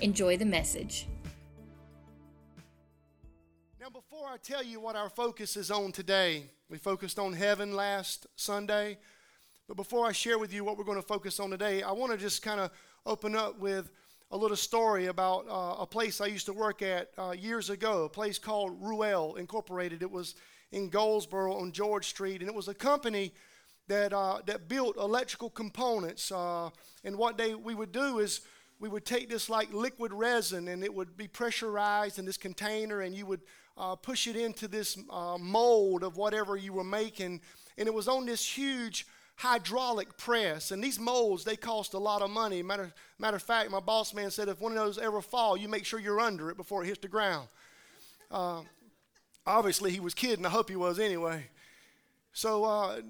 Enjoy the message. Now, before I tell you what our focus is on today, we focused on heaven last Sunday. But before I share with you what we're going to focus on today, I want to just kind of open up with a little story about uh, a place I used to work at uh, years ago, a place called Ruel Incorporated. It was in Goldsboro on George Street, and it was a company that uh, that built electrical components. Uh, and what they we would do is we would take this like liquid resin and it would be pressurized in this container and you would uh, push it into this uh, mold of whatever you were making and it was on this huge hydraulic press. And these molds they cost a lot of money. Matter, matter of fact my boss man said if one of those ever fall you make sure you're under it before it hits the ground. Uh, obviously he was kidding. I hope he was anyway. So uh,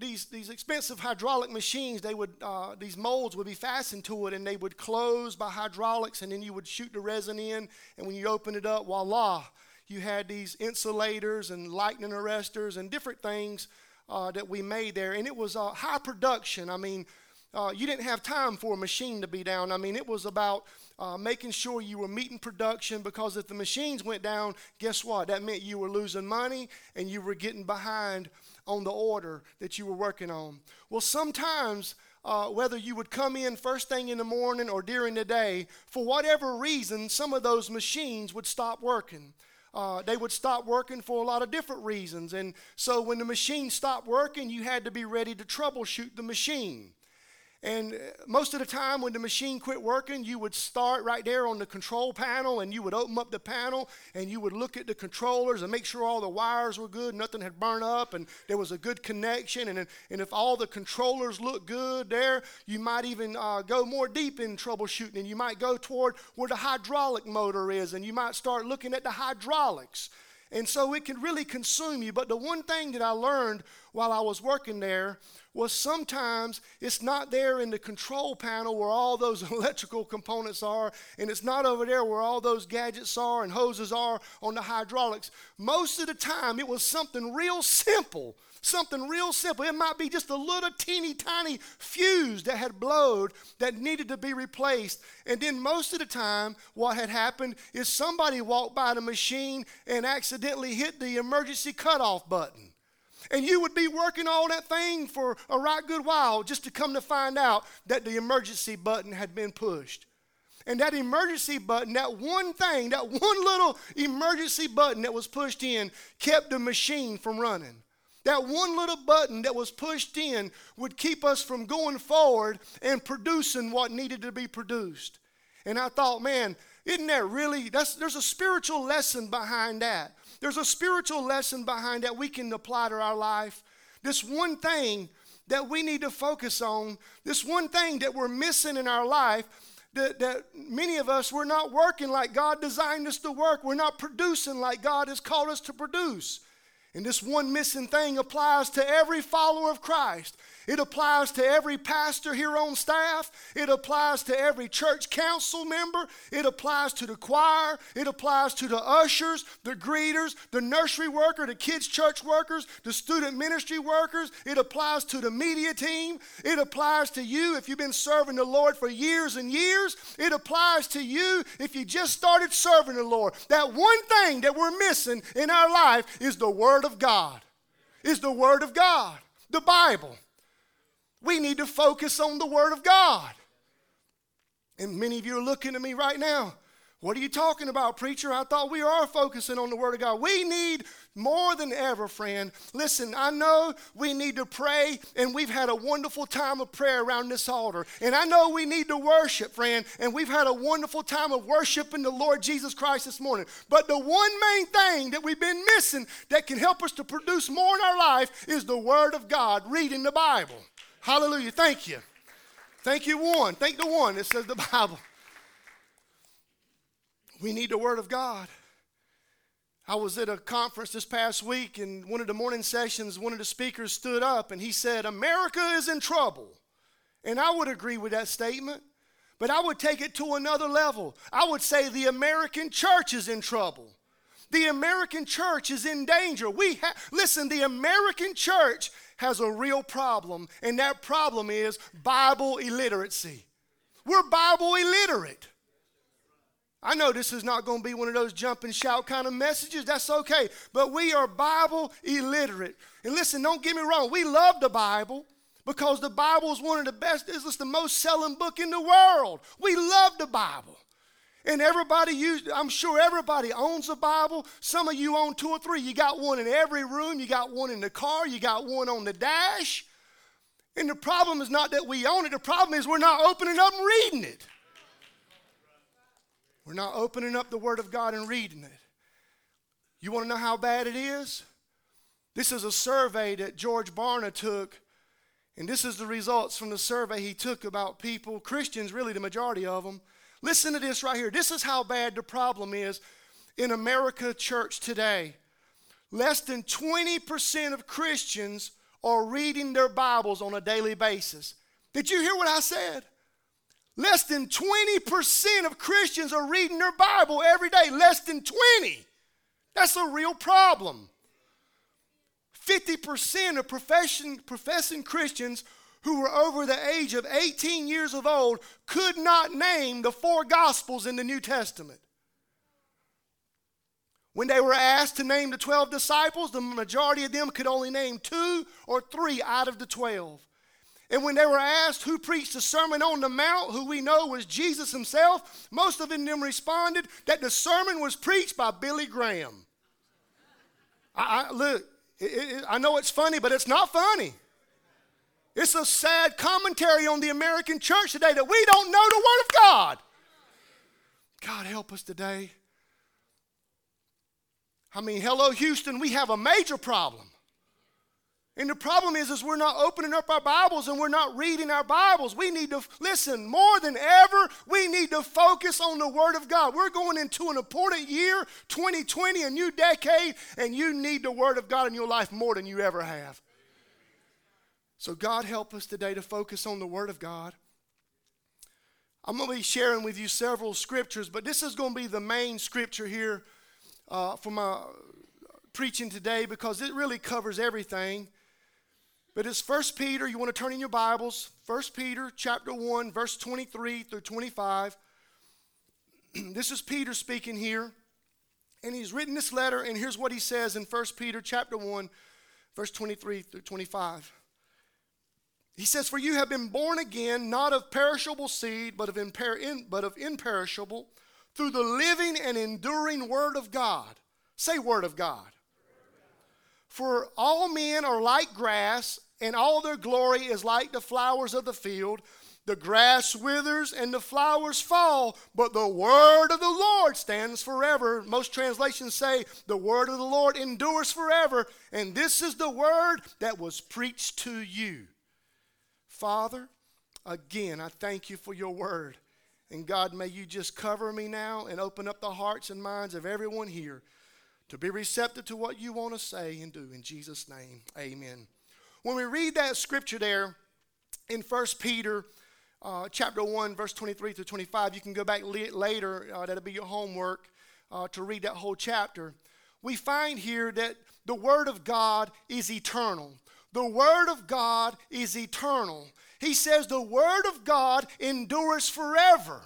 these, these expensive hydraulic machines, they would, uh, these molds would be fastened to it and they would close by hydraulics and then you would shoot the resin in and when you open it up, voila, you had these insulators and lightning arresters and different things uh, that we made there. And it was uh, high production. I mean, uh, you didn't have time for a machine to be down. I mean, it was about uh, making sure you were meeting production because if the machines went down, guess what? That meant you were losing money and you were getting behind on the order that you were working on. Well, sometimes, uh, whether you would come in first thing in the morning or during the day, for whatever reason, some of those machines would stop working. Uh, they would stop working for a lot of different reasons. And so when the machine stopped working, you had to be ready to troubleshoot the machine. And uh, most of the time, when the machine quit working, you would start right there on the control panel and you would open up the panel and you would look at the controllers and make sure all the wires were good, nothing had burned up, and there was a good connection. And, and if all the controllers looked good there, you might even uh, go more deep in troubleshooting and you might go toward where the hydraulic motor is and you might start looking at the hydraulics. And so it can really consume you. But the one thing that I learned while I was working there was sometimes it's not there in the control panel where all those electrical components are, and it's not over there where all those gadgets are and hoses are on the hydraulics. Most of the time, it was something real simple. Something real simple. It might be just a little teeny tiny fuse that had blowed that needed to be replaced. And then most of the time, what had happened is somebody walked by the machine and accidentally hit the emergency cutoff button. And you would be working all that thing for a right good while just to come to find out that the emergency button had been pushed. And that emergency button, that one thing, that one little emergency button that was pushed in, kept the machine from running. That one little button that was pushed in would keep us from going forward and producing what needed to be produced. And I thought, man, isn't that really, that's, there's a spiritual lesson behind that. There's a spiritual lesson behind that we can apply to our life. This one thing that we need to focus on, this one thing that we're missing in our life, that, that many of us, we're not working like God designed us to work. We're not producing like God has called us to produce. And this one missing thing applies to every follower of Christ. It applies to every pastor here on staff. It applies to every church council member. It applies to the choir. It applies to the ushers, the greeters, the nursery worker, the kids' church workers, the student ministry workers. It applies to the media team. It applies to you if you've been serving the Lord for years and years. It applies to you if you just started serving the Lord. That one thing that we're missing in our life is the Word of God. Is the Word of God, the Bible. We need to focus on the Word of God. And many of you are looking at me right now. What are you talking about, preacher? I thought we are focusing on the Word of God. We need more than ever, friend. Listen, I know we need to pray, and we've had a wonderful time of prayer around this altar. And I know we need to worship, friend, and we've had a wonderful time of worshiping the Lord Jesus Christ this morning. But the one main thing that we've been missing that can help us to produce more in our life is the Word of God, reading the Bible. Hallelujah. Thank you. Thank you, one. Thank the one that says the Bible. We need the Word of God. I was at a conference this past week, and one of the morning sessions, one of the speakers stood up and he said, America is in trouble. And I would agree with that statement, but I would take it to another level. I would say the American church is in trouble. The American church is in danger. We ha- listen, the American church has a real problem, and that problem is Bible illiteracy. We're Bible illiterate. I know this is not going to be one of those jump and shout kind of messages. That's okay. But we are Bible illiterate. And listen, don't get me wrong. We love the Bible because the Bible is one of the best, it's the most selling book in the world. We love the Bible. And everybody, used, I'm sure everybody owns a Bible. Some of you own two or three. You got one in every room, you got one in the car, you got one on the dash. And the problem is not that we own it, the problem is we're not opening up and reading it. We're not opening up the Word of God and reading it. You want to know how bad it is? This is a survey that George Barna took, and this is the results from the survey he took about people, Christians, really, the majority of them. Listen to this right here. This is how bad the problem is in America church today. Less than 20% of Christians are reading their Bibles on a daily basis. Did you hear what I said? Less than 20% of Christians are reading their Bible every day. Less than 20. That's a real problem. 50% of professing Christians who were over the age of 18 years of old could not name the four Gospels in the New Testament. When they were asked to name the 12 disciples, the majority of them could only name two or three out of the 12. And when they were asked who preached the Sermon on the Mount, who we know was Jesus himself, most of them responded that the sermon was preached by Billy Graham. I, I look, it, it, I know it's funny, but it's not funny. It's a sad commentary on the American church today that we don't know the Word of God. God help us today. I mean, hello, Houston, we have a major problem. And the problem is, is we're not opening up our Bibles and we're not reading our Bibles. We need to listen more than ever. We need to focus on the Word of God. We're going into an important year, 2020, a new decade, and you need the Word of God in your life more than you ever have. So God help us today to focus on the Word of God. I'm going to be sharing with you several scriptures, but this is going to be the main scripture here uh, for my preaching today because it really covers everything. But it's First Peter, you want to turn in your Bibles, First Peter chapter 1, verse 23 through 25. this is Peter speaking here. And he's written this letter, and here's what he says in First Peter chapter 1, verse 23 through 25. He says, For you have been born again, not of perishable seed, but of, imper- in, but of imperishable, through the living and enduring Word of God. Say, Word of God. For all men are like grass, and all their glory is like the flowers of the field. The grass withers and the flowers fall, but the word of the Lord stands forever. Most translations say, The word of the Lord endures forever. And this is the word that was preached to you. Father, again, I thank you for your word. And God, may you just cover me now and open up the hearts and minds of everyone here to be receptive to what you want to say and do. In Jesus' name, amen. When we read that scripture there in 1 Peter uh, chapter 1, verse 23 through 25, you can go back later, uh, that'll be your homework, uh, to read that whole chapter. We find here that the Word of God is eternal. The Word of God is eternal. He says the Word of God endures forever.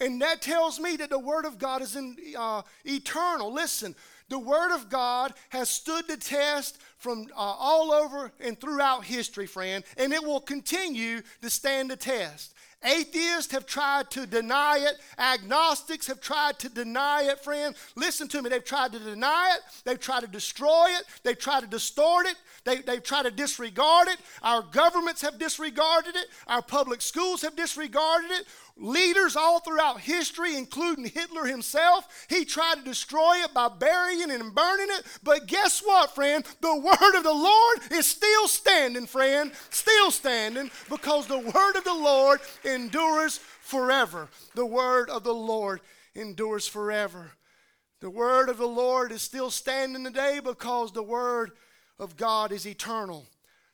And that tells me that the Word of God is in, uh, eternal. Listen, the Word of God has stood the test from uh, all over and throughout history, friend, and it will continue to stand the test. Atheists have tried to deny it. Agnostics have tried to deny it, friend. Listen to me. They've tried to deny it. They've tried to destroy it. They've tried to distort it. They, they've tried to disregard it. Our governments have disregarded it. Our public schools have disregarded it. Leaders all throughout history, including Hitler himself, he tried to destroy it by burying it and burning it. But guess what, friend? The word of the Lord is still standing, friend. Still standing because the word of the Lord endures forever. The word of the Lord endures forever. The word of the Lord is still standing today because the word of God is eternal.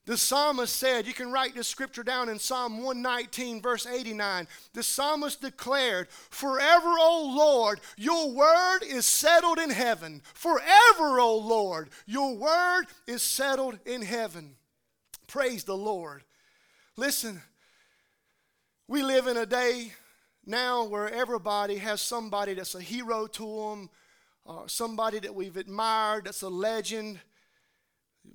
The psalmist said, you can write this scripture down in Psalm 119, verse 89. The psalmist declared, Forever, O Lord, your word is settled in heaven. Forever, O Lord, your word is settled in heaven. Praise the Lord. Listen, we live in a day now where everybody has somebody that's a hero to them, uh, somebody that we've admired, that's a legend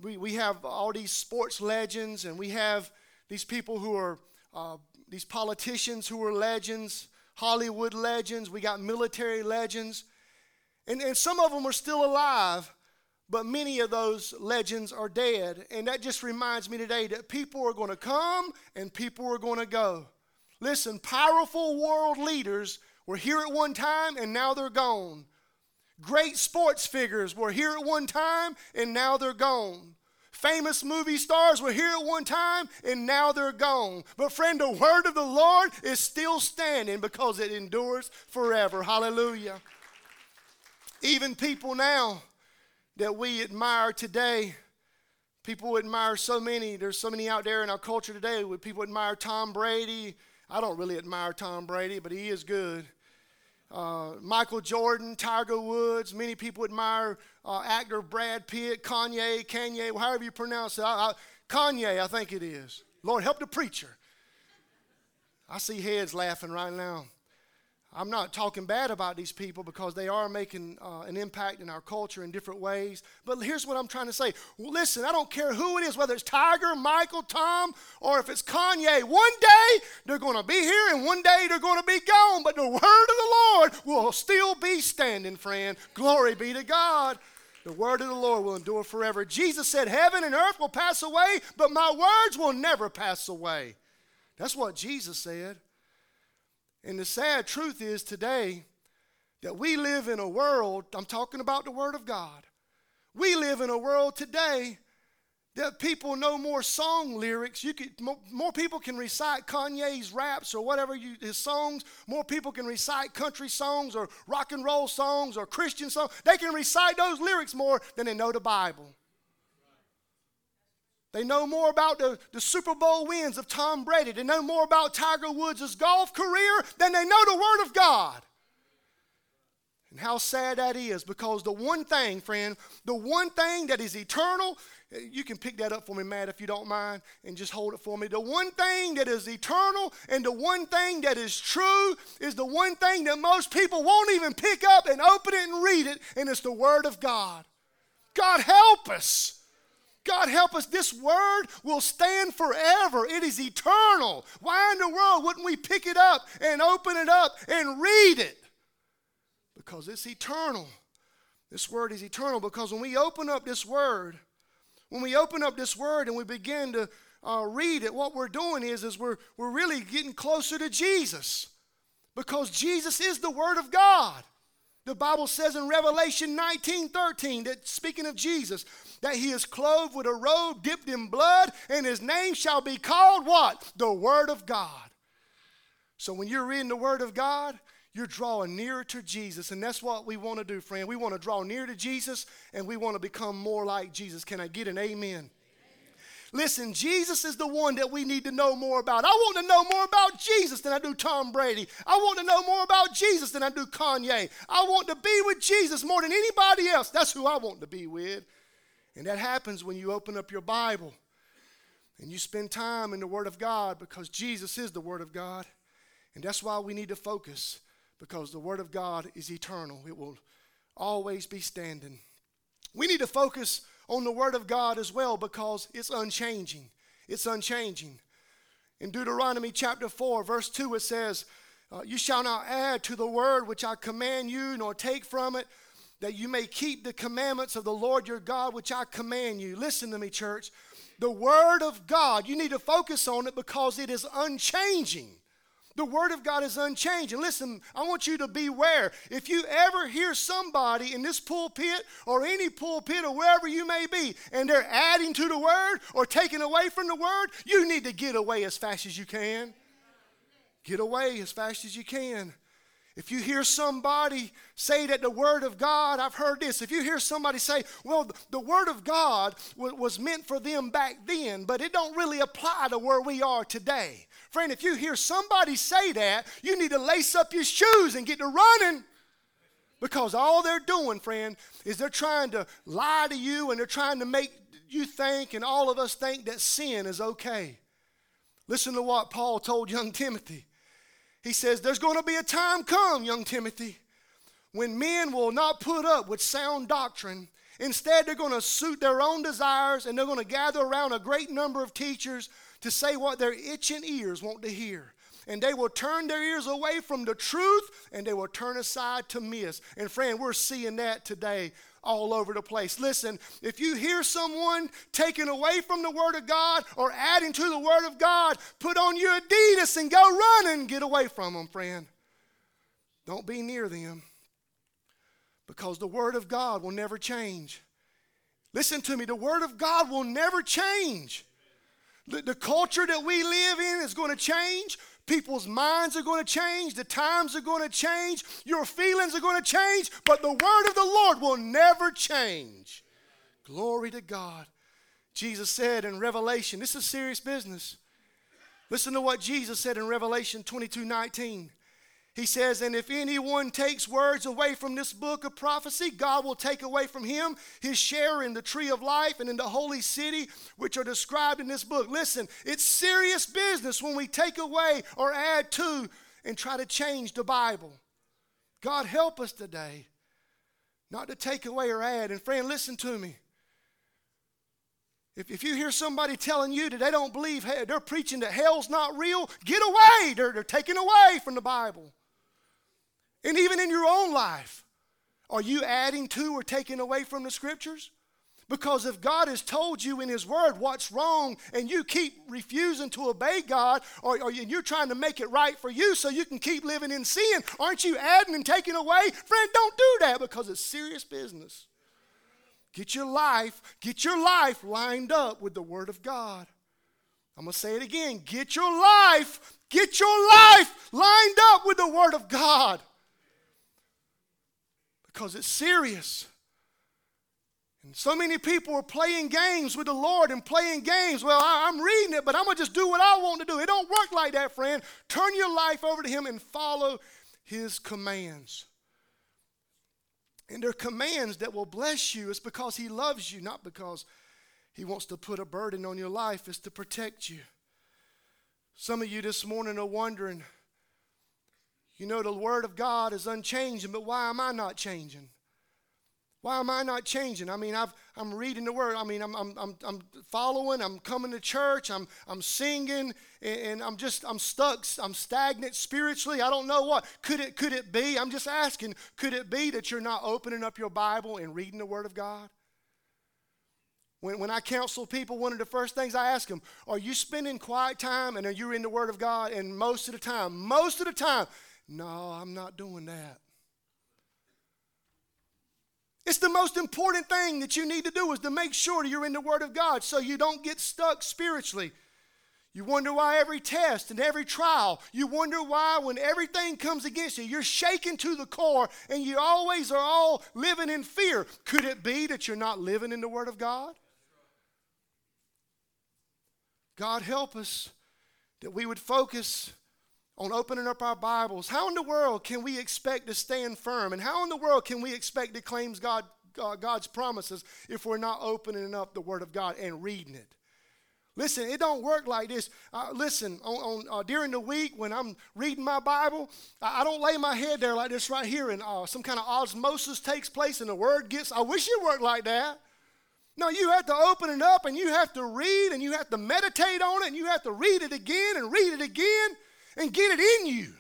we, we have all these sports legends, and we have these people who are uh, these politicians who are legends, Hollywood legends, we got military legends. And, and some of them are still alive, but many of those legends are dead. And that just reminds me today that people are going to come and people are going to go. Listen, powerful world leaders were here at one time and now they're gone. Great sports figures were here at one time and now they're gone. Famous movie stars were here at one time and now they're gone. But, friend, the word of the Lord is still standing because it endures forever. Hallelujah. Even people now that we admire today, people admire so many. There's so many out there in our culture today. Where people admire Tom Brady. I don't really admire Tom Brady, but he is good uh, Michael Jordan, Tiger Woods. Many people admire uh, actor Brad Pitt, Kanye, Kanye, however you pronounce it. I, I, Kanye, I think it is. Lord, help the preacher. I see heads laughing right now. I'm not talking bad about these people because they are making uh, an impact in our culture in different ways. But here's what I'm trying to say. Well, listen, I don't care who it is, whether it's Tiger, Michael, Tom, or if it's Kanye. One day they're going to be here and one day they're going to be gone. But the word of the Lord will still be standing, friend. Glory be to God. The word of the Lord will endure forever. Jesus said, Heaven and earth will pass away, but my words will never pass away. That's what Jesus said. And the sad truth is today that we live in a world, I'm talking about the Word of God. We live in a world today that people know more song lyrics. You could, more, people can recite Kanye's raps or whatever you, his songs. More people can recite country songs or rock and roll songs or Christian songs. They can recite those lyrics more than they know the Bible. They know more about the, the Super Bowl wins of Tom Brady. They know more about Tiger Woods' golf career than they know the Word of God. And how sad that is because the one thing, friend, the one thing that is eternal, you can pick that up for me, Matt, if you don't mind, and just hold it for me. The one thing that is eternal and the one thing that is true is the one thing that most people won't even pick up and open it and read it, and it's the Word of God. God help us. God help us, this word will stand forever. It is eternal. Why in the world wouldn't we pick it up and open it up and read it? Because it's eternal. This word is eternal because when we open up this word, when we open up this word and we begin to uh, read it, what we're doing is, is we're, we're really getting closer to Jesus because Jesus is the Word of God. The Bible says in Revelation 19 13 that speaking of Jesus, that he is clothed with a robe dipped in blood, and his name shall be called what? The Word of God. So when you're reading the Word of God, you're drawing nearer to Jesus. And that's what we want to do, friend. We want to draw near to Jesus and we want to become more like Jesus. Can I get an amen? Listen, Jesus is the one that we need to know more about. I want to know more about Jesus than I do Tom Brady. I want to know more about Jesus than I do Kanye. I want to be with Jesus more than anybody else. That's who I want to be with. And that happens when you open up your Bible and you spend time in the Word of God because Jesus is the Word of God. And that's why we need to focus because the Word of God is eternal, it will always be standing. We need to focus on the Word of God as well because it's unchanging. It's unchanging. In Deuteronomy chapter 4, verse 2, it says, uh, You shall not add to the word which I command you, nor take from it, that you may keep the commandments of the Lord your God which I command you. Listen to me, church. The Word of God, you need to focus on it because it is unchanging. The Word of God is unchanging. Listen, I want you to beware. If you ever hear somebody in this pulpit or any pulpit or wherever you may be, and they're adding to the Word or taking away from the Word, you need to get away as fast as you can. Get away as fast as you can. If you hear somebody say that the Word of God, I've heard this. If you hear somebody say, well, the Word of God was meant for them back then, but it don't really apply to where we are today. Friend, if you hear somebody say that, you need to lace up your shoes and get to running. Because all they're doing, friend, is they're trying to lie to you and they're trying to make you think and all of us think that sin is okay. Listen to what Paul told young Timothy. He says, There's going to be a time come, young Timothy, when men will not put up with sound doctrine. Instead, they're going to suit their own desires and they're going to gather around a great number of teachers to say what their itching ears want to hear. And they will turn their ears away from the truth and they will turn aside to miss. And friend, we're seeing that today all over the place. Listen, if you hear someone taking away from the Word of God or adding to the Word of God, put on your Adidas and go running. Get away from them, friend. Don't be near them because the Word of God will never change. Listen to me, the Word of God will never change. The, the culture that we live in is going to change. People's minds are going to change. The times are going to change. Your feelings are going to change. But the word of the Lord will never change. Glory to God. Jesus said in Revelation, this is serious business. Listen to what Jesus said in Revelation 22 19. He says, And if anyone takes words away from this book of prophecy, God will take away from him his share in the tree of life and in the holy city, which are described in this book. Listen, it's serious business when we take away or add to and try to change the Bible. God help us today not to take away or add. And friend, listen to me. If, if you hear somebody telling you that they don't believe, they're preaching that hell's not real, get away. They're, they're taking away from the Bible. And even in your own life, are you adding to or taking away from the scriptures? Because if God has told you in His Word what's wrong and you keep refusing to obey God or, or, you're trying to make it right for you so you can keep living in sin, aren't you adding and taking away? Friend, don't do that because it's serious business. Get your life, get your life lined up with the Word of God. I'm going to say it again. Get your life, get your life lined up with the Word of God because it's serious. And so many people are playing games with the Lord and playing games. Well, I, am reading it, but I'm going to just do what I want to do. It don't work like that, friend. Turn your life over to Him and follow His commands. And they're commands that will bless you. It's because He loves you, not because He wants to put a burden on your life. It's to protect you. Some of you this morning are wondering, you know, the Word of God is unchanging, but why am I not changing? Why am I not changing? I mean, I've, I'm reading the Word. I mean, I'm, I'm, I'm, following. I'm coming to church. I'm, I'm singing, and, and I'm just, I'm stuck. I'm stagnant spiritually. I don't know what. Could it, could it be? I'm just asking, could it be that you're not opening up your Bible and reading the Word of God? When, when I counsel people, one of the first things I ask them, are you spending quiet time and are you in the Word of God? And most of the time, most of the time, no, I'm not doing that. It's the most important thing that you need to do is to make sure you're in the Word of God so you don't get stuck spiritually. You wonder why every test and every trial, you wonder why when everything comes against you, you're shaken to the core and you always are all living in fear. Could it be that you're not living in the Word of God? God help us that we would focus on opening up our Bibles, how in the world can we expect to stand firm? And how in the world can we expect to claim God, uh, God's promises if we're not opening up the Word of God and reading it? Listen, it don't work like this. Uh, listen, on, on uh, during the week when I'm reading my Bible, I, I, don't lay my head there like this right here, and uh, some kind of osmosis takes place, and the Word gets. I wish it worked like that. No, you have to open it up, and you have to read, and you have to meditate on it, and you have to read it again and read it again and get it in you.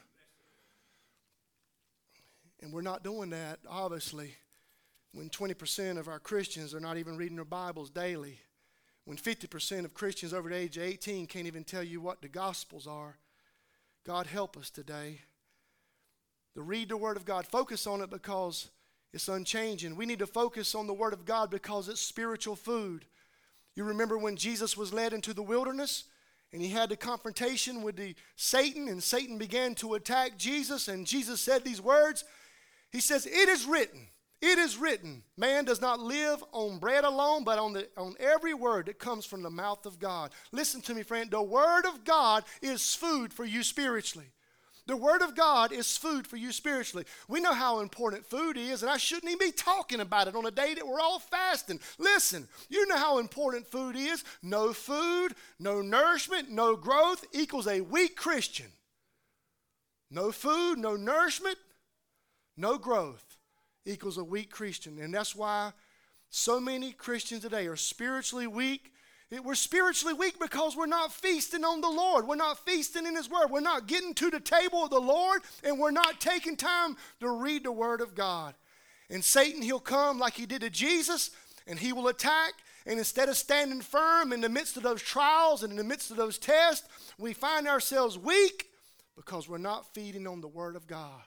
And we're not doing that, obviously, when 20% of our Christians are not even reading their Bibles daily, when 50% of Christians over the age of 18 can't even tell you what the Gospels are. God help us today. To read the Word of God, focus on it because it's unchanging. We need to focus on the Word of God because it's spiritual food. You remember when Jesus was led into the wilderness? And he had the confrontation with the Satan, and Satan began to attack Jesus, and Jesus said these words. He says, It is written, it is written, man does not live on bread alone, but on, the, on every word that comes from the mouth of God. Listen to me, friend. The word of God is food for you spiritually. The Word of God is food for you spiritually. We know how important food is, and I shouldn't even be talking about it on a day that we're all fasting. Listen, you know how important food is. No food, no nourishment, no growth equals a weak Christian. No food, no nourishment, no growth equals a weak Christian. And that's why so many Christians today are spiritually weak we're spiritually weak because we're not feasting on the Lord. We're not feasting in His Word. We're not getting to the table of the Lord, and we're not taking time to read the Word of God. And Satan, he'll come like he did to Jesus, and he will attack. And instead of standing firm in the midst of those trials and in the midst of those tests, we find ourselves weak because we're not feeding on the Word of God.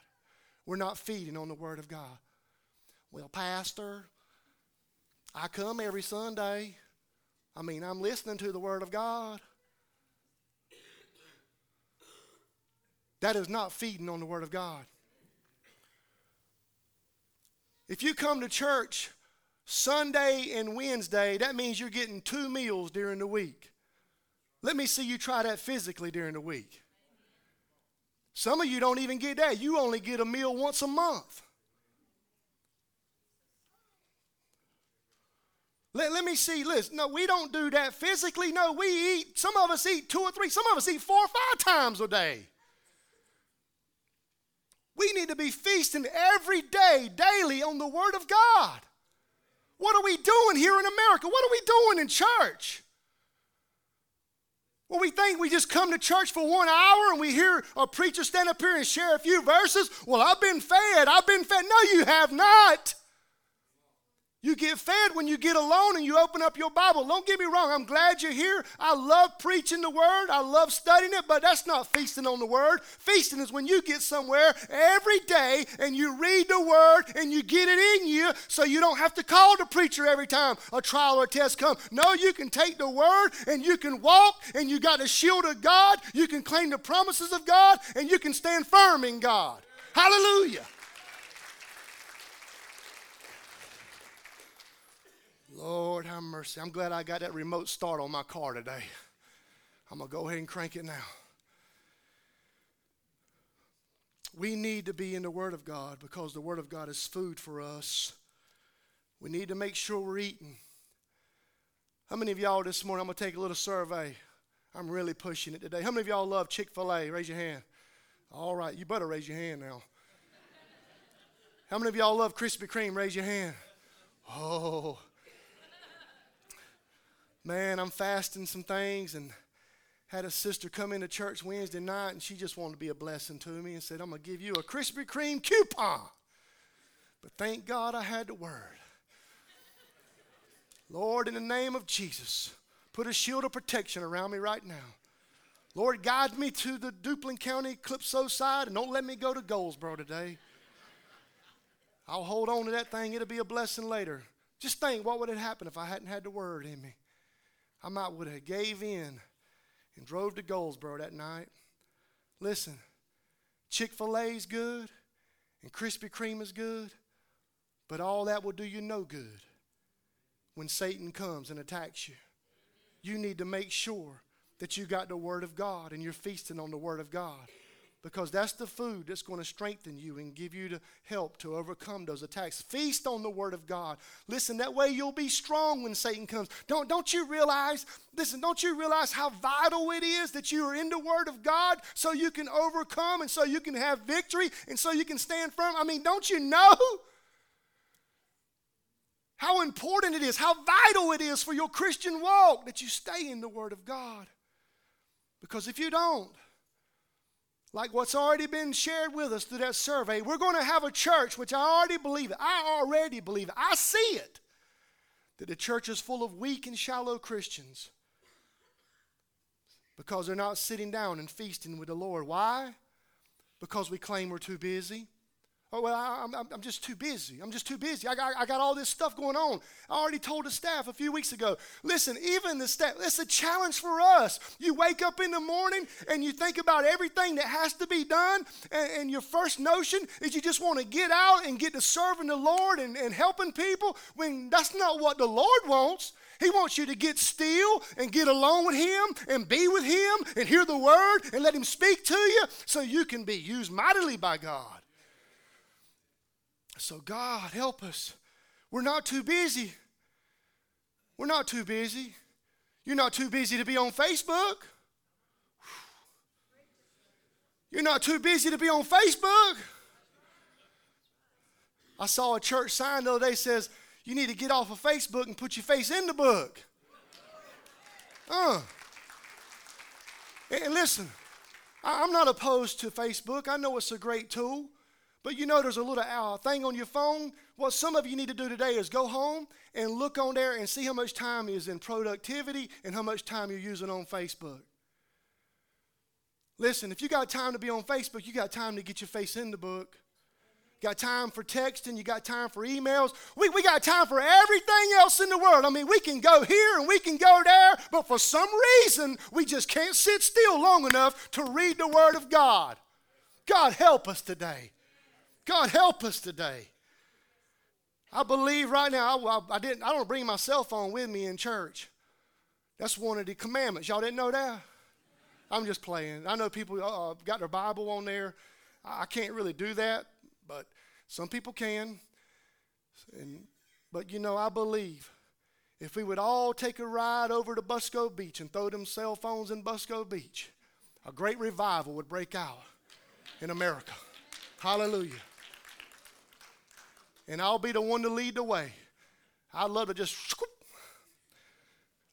We're not feeding on the Word of God. Well, Pastor, I come every Sunday. I mean, I'm listening to the Word of God. That is not feeding on the Word of God. If you come to church Sunday and Wednesday, that means you're getting two meals during the week. Let me see you try that physically during the week. Some of you don't even get that. You only get a meal once a month. Let, let me see, listen. No, we don't do that physically. No, we eat, some of us eat two or three, some of us eat four or five times a day. We need to be feasting every day, daily on the Word of God. What are we doing here in America? What are we doing in church? Well, we think we just come to church for one hour and we hear a preacher stand up here and share a few verses. Well, I've been fed. I've been fed. No, you have not. You get fed when you get alone and you open up your Bible. Don't get me wrong, I'm glad you're here. I love preaching the Word, I love studying it, but that's not feasting on the Word. Feasting is when you get somewhere every day and you read the Word and you get it in you so you don't have to call the preacher every time a trial or a test comes. No, you can take the Word and you can walk and you got the shield of God. You can claim the promises of God and you can stand firm in God. Hallelujah. Lord have mercy. I'm glad I got that remote start on my car today. I'm going to go ahead and crank it now. We need to be in the Word of God because the Word of God is food for us. We need to make sure we're eating. How many of y'all this morning? I'm going to take a little survey. I'm really pushing it today. How many of y'all love Chick fil A? Raise your hand. All right, you better raise your hand now. How many of y'all love Krispy Kreme? Raise your hand. Oh, man, I'm fasting some things and had a sister come into church Wednesday night and she just wanted to be a blessing to me and said, I'm going to give you a Krispy Kreme coupon. But thank God I had the word. Lord, in the name of Jesus, put a shield of protection around me right now. Lord, guide me to the Duplin County Calypso side and don't let me go to Goldsboro today. I'll hold on to that thing. It'll be a blessing later. Just think, what would have happened if I hadn't had the word in me? I might would have gave in and drove to Goldsboro that night. Listen, Chick-fil-A is good and Krispy Kreme is good, but all that will do you no good when Satan comes and attacks you. You need to make sure that you got the Word of God and you're feasting on the Word of God because that's the food that's going to strengthen you and give you the help to overcome those attacks. Feast on the Word of God. Listen, that way you'll be strong when Satan comes. Don't, don't you realize, listen, don't you realize how vital it is that you are in the Word of God so you can overcome and so you can have victory and so you can stand firm? I mean, don't you know? How important it is, how vital it is for your Christian walk that you stay in the Word of God. Because if you don't, like what's already been shared with us through that survey, we're going to have a church, which I already believe it. I already believe it. I see it. That the church is full of weak and shallow Christians because they're not sitting down and feasting with the Lord. Why? Because we claim we're too busy. Oh, well, I, am I'm, I'm just too busy. I'm just too busy. I got, I got all this stuff going on. I already told the staff a few weeks ago. Listen, even the staff, it's a challenge for us. You wake up in the morning and you think about everything that has to be done, and, and your first notion is you just want to get out and get to serving the Lord and, and helping people when that's not what the Lord wants. He wants you to get still and get alone with Him and be with Him and hear the Word and let Him speak to you so you can be used mightily by God. So, God, help us. We're not too busy. We're not too busy. You're not too busy to be on Facebook. You're not too busy to be on Facebook. I saw a church sign the other day says, you need to get off of Facebook and put your face in the book. Uh. And listen, I'm not opposed to Facebook. I know it's a great tool. But you know, there's a little uh, thing on your phone. What some of you need to do today is go home and look on there and see how much time is in productivity and how much time you're using on Facebook. Listen, if you got time to be on Facebook, you got time to get your face in the book. Got time for texting, you got time for emails. We, we got time for everything else in the world. I mean, we can go here and we can go there, but for some reason, we just can't sit still long enough to read the Word of God. God, help us today. God, help us today. I believe right now, I, I, didn't, I don't bring my cell phone with me in church. That's one of the commandments. Y'all didn't know that? I'm just playing. I know people uh, got their Bible on there. I can't really do that, but some people can. And, but you know, I believe if we would all take a ride over to Busco Beach and throw them cell phones in Busco Beach, a great revival would break out in America. Hallelujah and I'll be the one to lead the way. I'd love to just,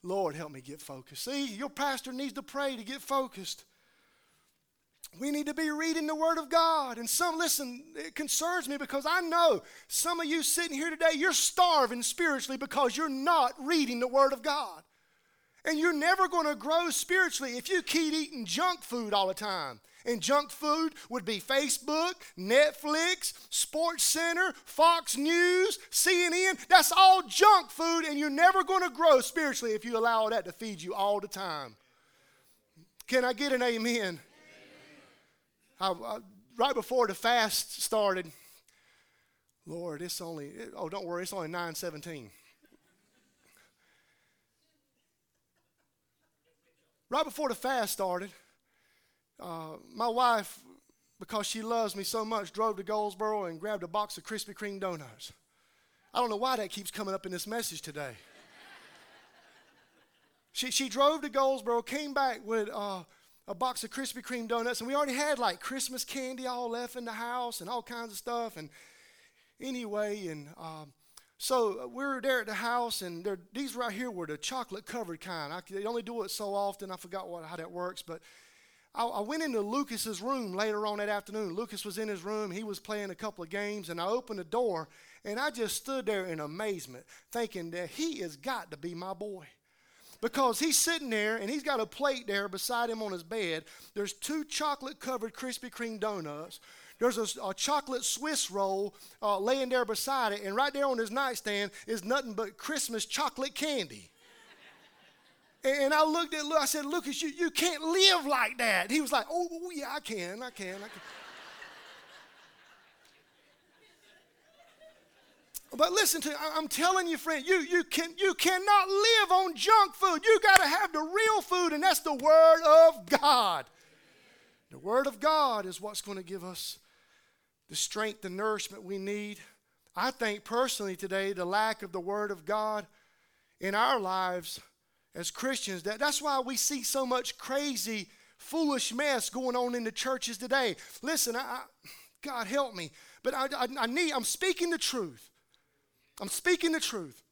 Lord, help me get focused. See, your pastor needs to pray to get focused. We need to be reading the Word of God. And some, listen, it concerns me because I know some of you sitting here today, you're starving spiritually because you're not reading the Word of God. And you're never going to grow spiritually if you keep eating junk food all the time. And junk food would be Facebook, Netflix, Sports Center, Fox News, CNN. That's all junk food, and you're never going to grow spiritually if you allow that to feed you all the time. Can I get an amen? I, I, right before the fast started, Lord, it's only, oh, don't worry, it's only 917. Right before the fast started, uh, my wife, because she loves me so much, drove to Goldsboro and grabbed a box of Krispy Kreme donuts. I don't know why that keeps coming up in this message today. she, she drove to Goldsboro, came back with uh, a box of Krispy Kreme donuts, and we already had like Christmas candy all left in the house and all kinds of stuff. And anyway, and um, so we were there at the house, and these right here were the chocolate covered kind. I, they only do it so often, I forgot what, how that works, but I, I went into Lucas's room later on that afternoon. Lucas was in his room. He was playing a couple of games, and I opened the door, and I just stood there in amazement, thinking that he has got to be my boy because he's sitting there and he's got a plate there beside him on his bed. There's two chocolate covered Krispy Kreme donuts. There's a, a chocolate Swiss roll uh, laying there beside it, and right there on his nightstand is nothing but Christmas chocolate candy. And I looked at Luke, I said, Lucas, you, you can't live like that. He was like, oh, oh yeah, I can, I can, I can. But listen to me, I'm telling you, friend, you, you, can, you cannot live on junk food. You got to have the real food, and that's the Word of God. The Word of God is what's going to give us the strength and nourishment we need. I think personally today, the lack of the Word of God in our lives as Christians. That, that's why we see so much crazy, foolish mess going on in the churches today. Listen, I, I, God help me, but I, I, I need, I'm speaking the truth. I'm speaking the truth.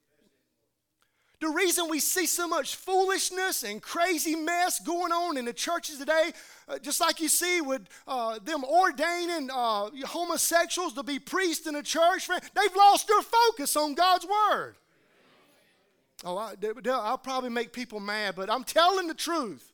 The reason we see so much foolishness and crazy mess going on in the churches today, uh, just like you see with uh, them ordaining uh, homosexuals to be priests in the church, they've lost their focus on God's word. Oh, I, will probably make people mad, but I'm telling the truth.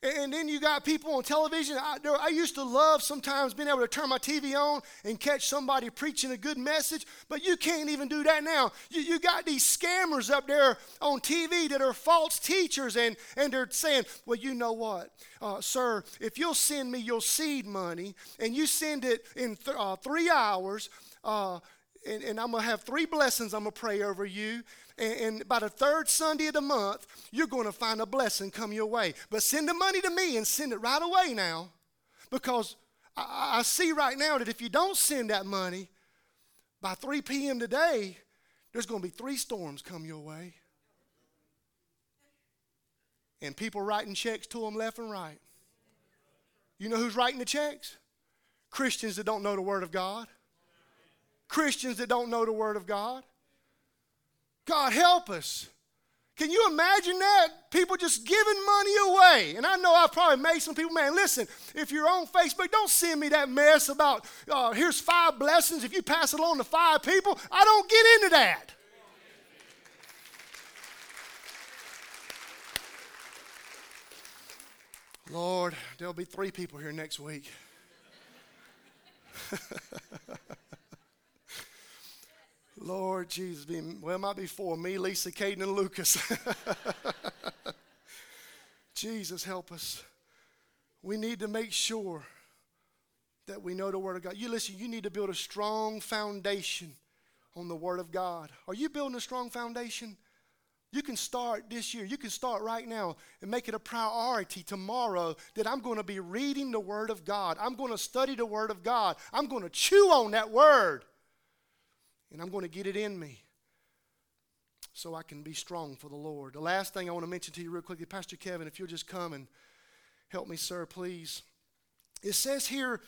And then you got people on television. I, I, used to love sometimes being able to turn my TV on and catch somebody preaching a good message, but you can't even do that now. You, you got these scammers up there on TV that are false teachers, and, and they're saying, Well, you know what, uh, sir, if you'll send me your seed money and you send it in th- uh, three hours, uh, and, and I'm going to have three blessings I'm going to pray over you and, and by the third Sunday of the month, you're going to find a blessing come your way. But send the money to me and send it right away now because I, I see right now that if you don't send that money by 3 p.m. today, there's going to be three storms come your way. And people writing checks to them left and right. You know who's writing the checks? Christians that don't know the Word of God. Christians that don't know the Word of God. God, help us. Can you imagine that? People just giving money away. And I know I've probably made some people, man, listen, if you're on Facebook, don't send me that mess about uh, here's five blessings. If you pass it on to five people, I don't get into that. Lord, there'll be three people here next week. Lord Jesus, be, well, it might be four me, Lisa, Caden, and Lucas. Jesus, help us. We need to make sure that we know the Word of God. You listen, you need to build a strong foundation on the Word of God. Are you building a strong foundation? You can start this year. You can start right now and make it a priority tomorrow that I'm going to be reading the Word of God. I'm going to study the Word of God. I'm going to chew on that Word and I'm going to get it in me so I can be strong for the Lord. The last thing I want to mention to you, real quickly, Pastor Kevin, if you'll just come and help me, sir, please. It says here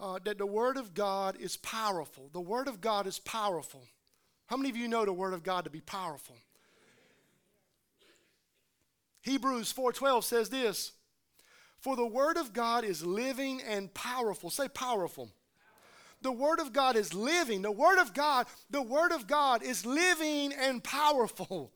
uh, that the Word of God is powerful. The Word of God is powerful. How many of you know the Word of God to be powerful? Hebrews 4:12 says this, "For the word of God is living and powerful." Say powerful the Word of God is living. The Word of God, the Word of God is living and powerful.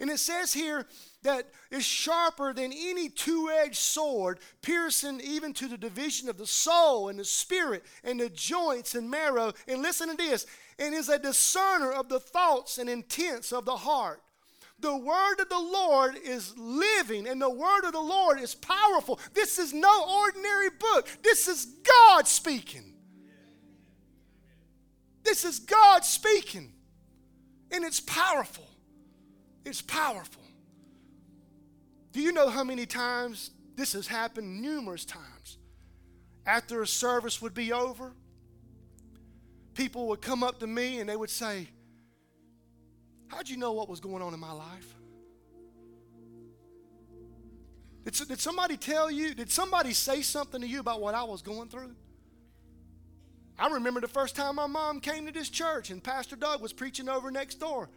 And it says here that it's sharper than any two edged sword, piercing even to the division of the soul and the spirit and the joints and marrow. And listen to this and is a discerner of the thoughts and intents of the heart. The word of the Lord is living and the word of the Lord is powerful. This is no ordinary book, this is God speaking. This is God speaking, and it's powerful. It's powerful. Do you know how many times this has happened? Numerous times. After a service would be over, people would come up to me and they would say, How'd you know what was going on in my life? Did, did somebody tell you? Did somebody say something to you about what I was going through? I remember the first time my mom came to this church and Pastor Doug was preaching over next door.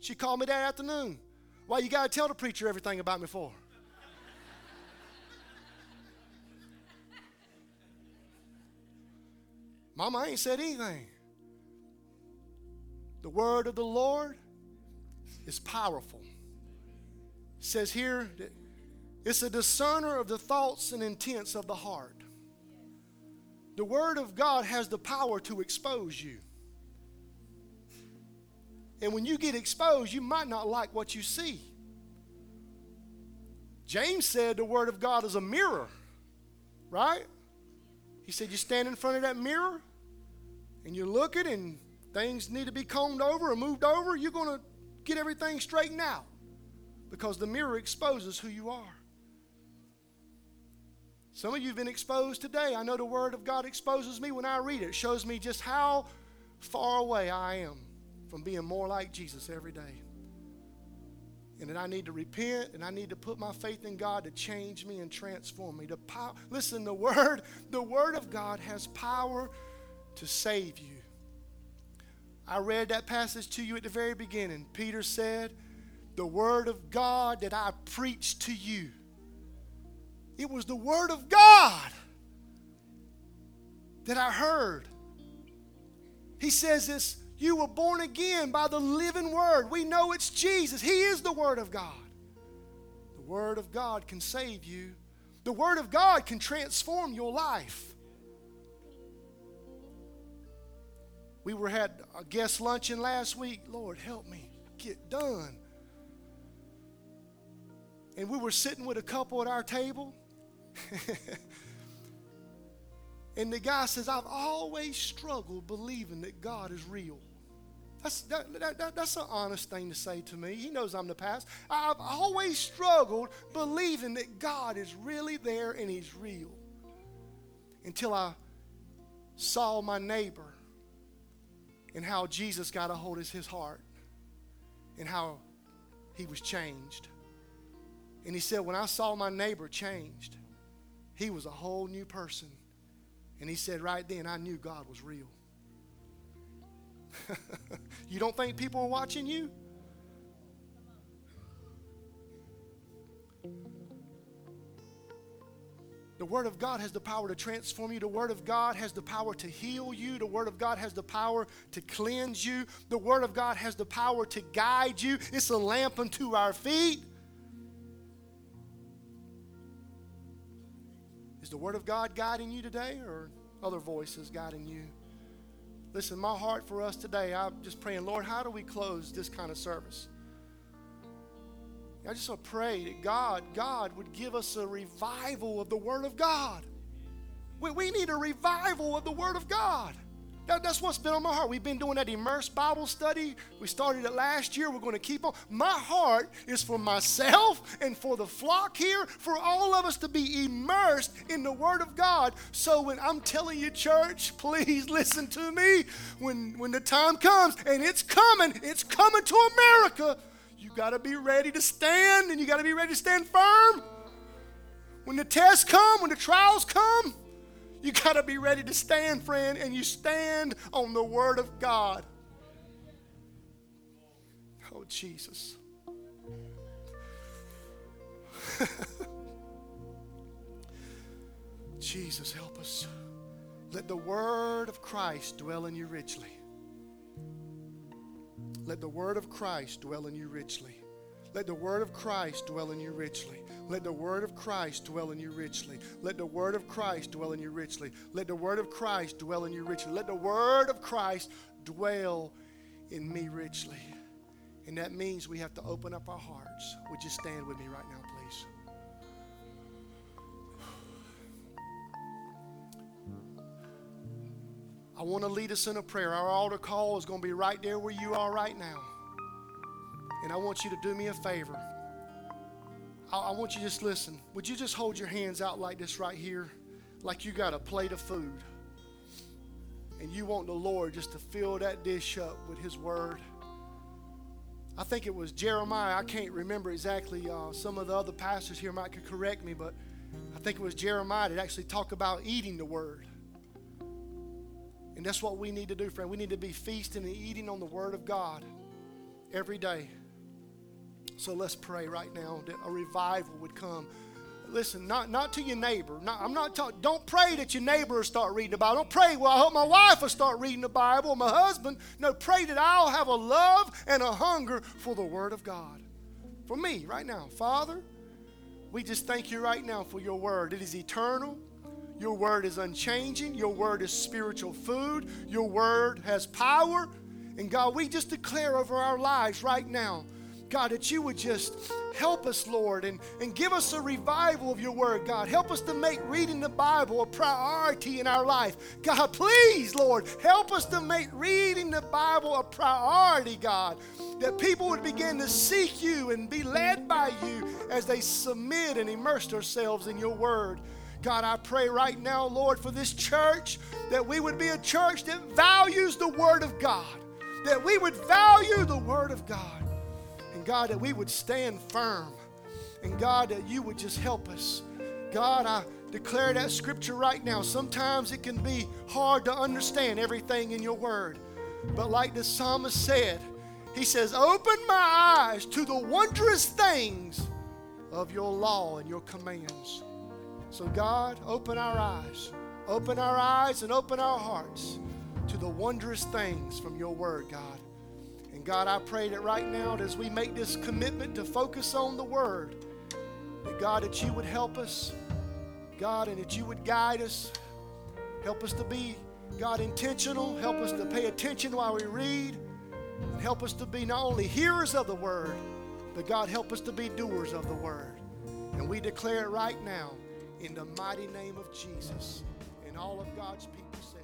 She called me that afternoon. Why you got to tell the preacher everything about me for? Mama I ain't said anything. The word of the Lord is powerful. It says here that it's a discerner of the thoughts and intents of the heart. The Word of God has the power to expose you. And when you get exposed, you might not like what you see. James said the Word of God is a mirror, right? He said you stand in front of that mirror and you look at and things need to be combed over or moved over, you're going to get everything straightened out because the mirror exposes who you are. Some of you have been exposed today. I know the Word of God exposes me when I read it. It shows me just how far away I am from being more like Jesus every day. And that I need to repent and I need to put my faith in God to change me and transform me. To power, listen, the Word, the Word of God has power to save you. I read that passage to you at the very beginning. Peter said, The Word of God that I preach to you it was the Word of God that I heard. He says this you were born again by the living Word. We know it's Jesus, He is the Word of God. The Word of God can save you. The Word of God can transform your life. We were had a guest luncheon last week. Lord, help me get done. And we were sitting with a couple at our table. and the guy says, I've always struggled believing that God is real. That's, that, that, that, that's an honest thing to say to me. He knows I'm the past. I've always struggled believing that God is really there and He's real until I saw my neighbor and how Jesus got a hold of his heart and how he was changed. And he said, When I saw my neighbor changed, he was a whole new person. And he said, Right then, I knew God was real. you don't think people are watching you? The Word of God has the power to transform you. The Word of God has the power to heal you. The Word of God has the power to cleanse you. The Word of God has the power to guide you. It's a lamp unto our feet. The Word of God guiding you today or other voices guiding you? Listen, my heart for us today, I'm just praying, Lord, how do we close this kind of service? I just want to pray that God, God would give us a revival of the Word of God. We, we need a revival of the Word of God. That, that's what's been on my heart. We've been doing that immersed Bible study. We started it last year. We're going to keep on. My heart is for myself and for the flock here, for all of us to be immersed in the Word of God. So when I'm telling you, church, please listen to me. When, when the time comes, and it's coming, it's coming to America you got to be ready to stand and you got to be ready to stand firm. When the tests come, when the trials come, you got to be ready to stand, friend, and you stand on the Word of God. Oh, Jesus. Jesus, help us. Let the Word of Christ dwell in you richly. Let the word of Christ dwell in you richly. Let the word of Christ dwell in you richly. Let the word of Christ dwell in you richly. Let the word of Christ dwell in you richly. Let the word of Christ dwell in you richly. Let the word of Christ dwell in me richly. And that means we have to open up our hearts. Would you stand with me right now, please? I want to lead us in a prayer. Our altar call is going to be right there where you are right now. And I want you to do me a favor. I, I want you to just listen. Would you just hold your hands out like this right here? Like you got a plate of food. And you want the Lord just to fill that dish up with His Word. I think it was Jeremiah. I can't remember exactly. Uh, some of the other pastors here might could correct me, but I think it was Jeremiah that actually talked about eating the Word. And that's what we need to do, friend. We need to be feasting and eating on the Word of God every day. So let's pray right now that a revival would come. Listen, not, not to your neighbor. Not, I'm not talking, don't pray that your neighbor will start reading the Bible. Don't pray, well, I hope my wife will start reading the Bible, my husband. No, pray that I'll have a love and a hunger for the Word of God. For me, right now. Father, we just thank you right now for your Word. It is eternal. Your word is unchanging. Your word is spiritual food. Your word has power. And God, we just declare over our lives right now, God, that you would just help us, Lord, and, and give us a revival of your word, God. Help us to make reading the Bible a priority in our life. God, please, Lord, help us to make reading the Bible a priority, God. That people would begin to seek you and be led by you as they submit and immerse themselves in your word. God, I pray right now, Lord, for this church that we would be a church that values the Word of God, that we would value the Word of God, and God, that we would stand firm, and God, that you would just help us. God, I declare that scripture right now. Sometimes it can be hard to understand everything in your Word, but like the psalmist said, he says, Open my eyes to the wondrous things of your law and your commands. So, God, open our eyes. Open our eyes and open our hearts to the wondrous things from your word, God. And God, I pray that right now, as we make this commitment to focus on the word, that God, that you would help us God, and that you would guide us. Help us to be, God, intentional. Help us to pay attention while we read. And help us to be not only hearers of the word, but God, help us to be doers of the word. And we declare it right now in the mighty name of Jesus. And all of God's people say,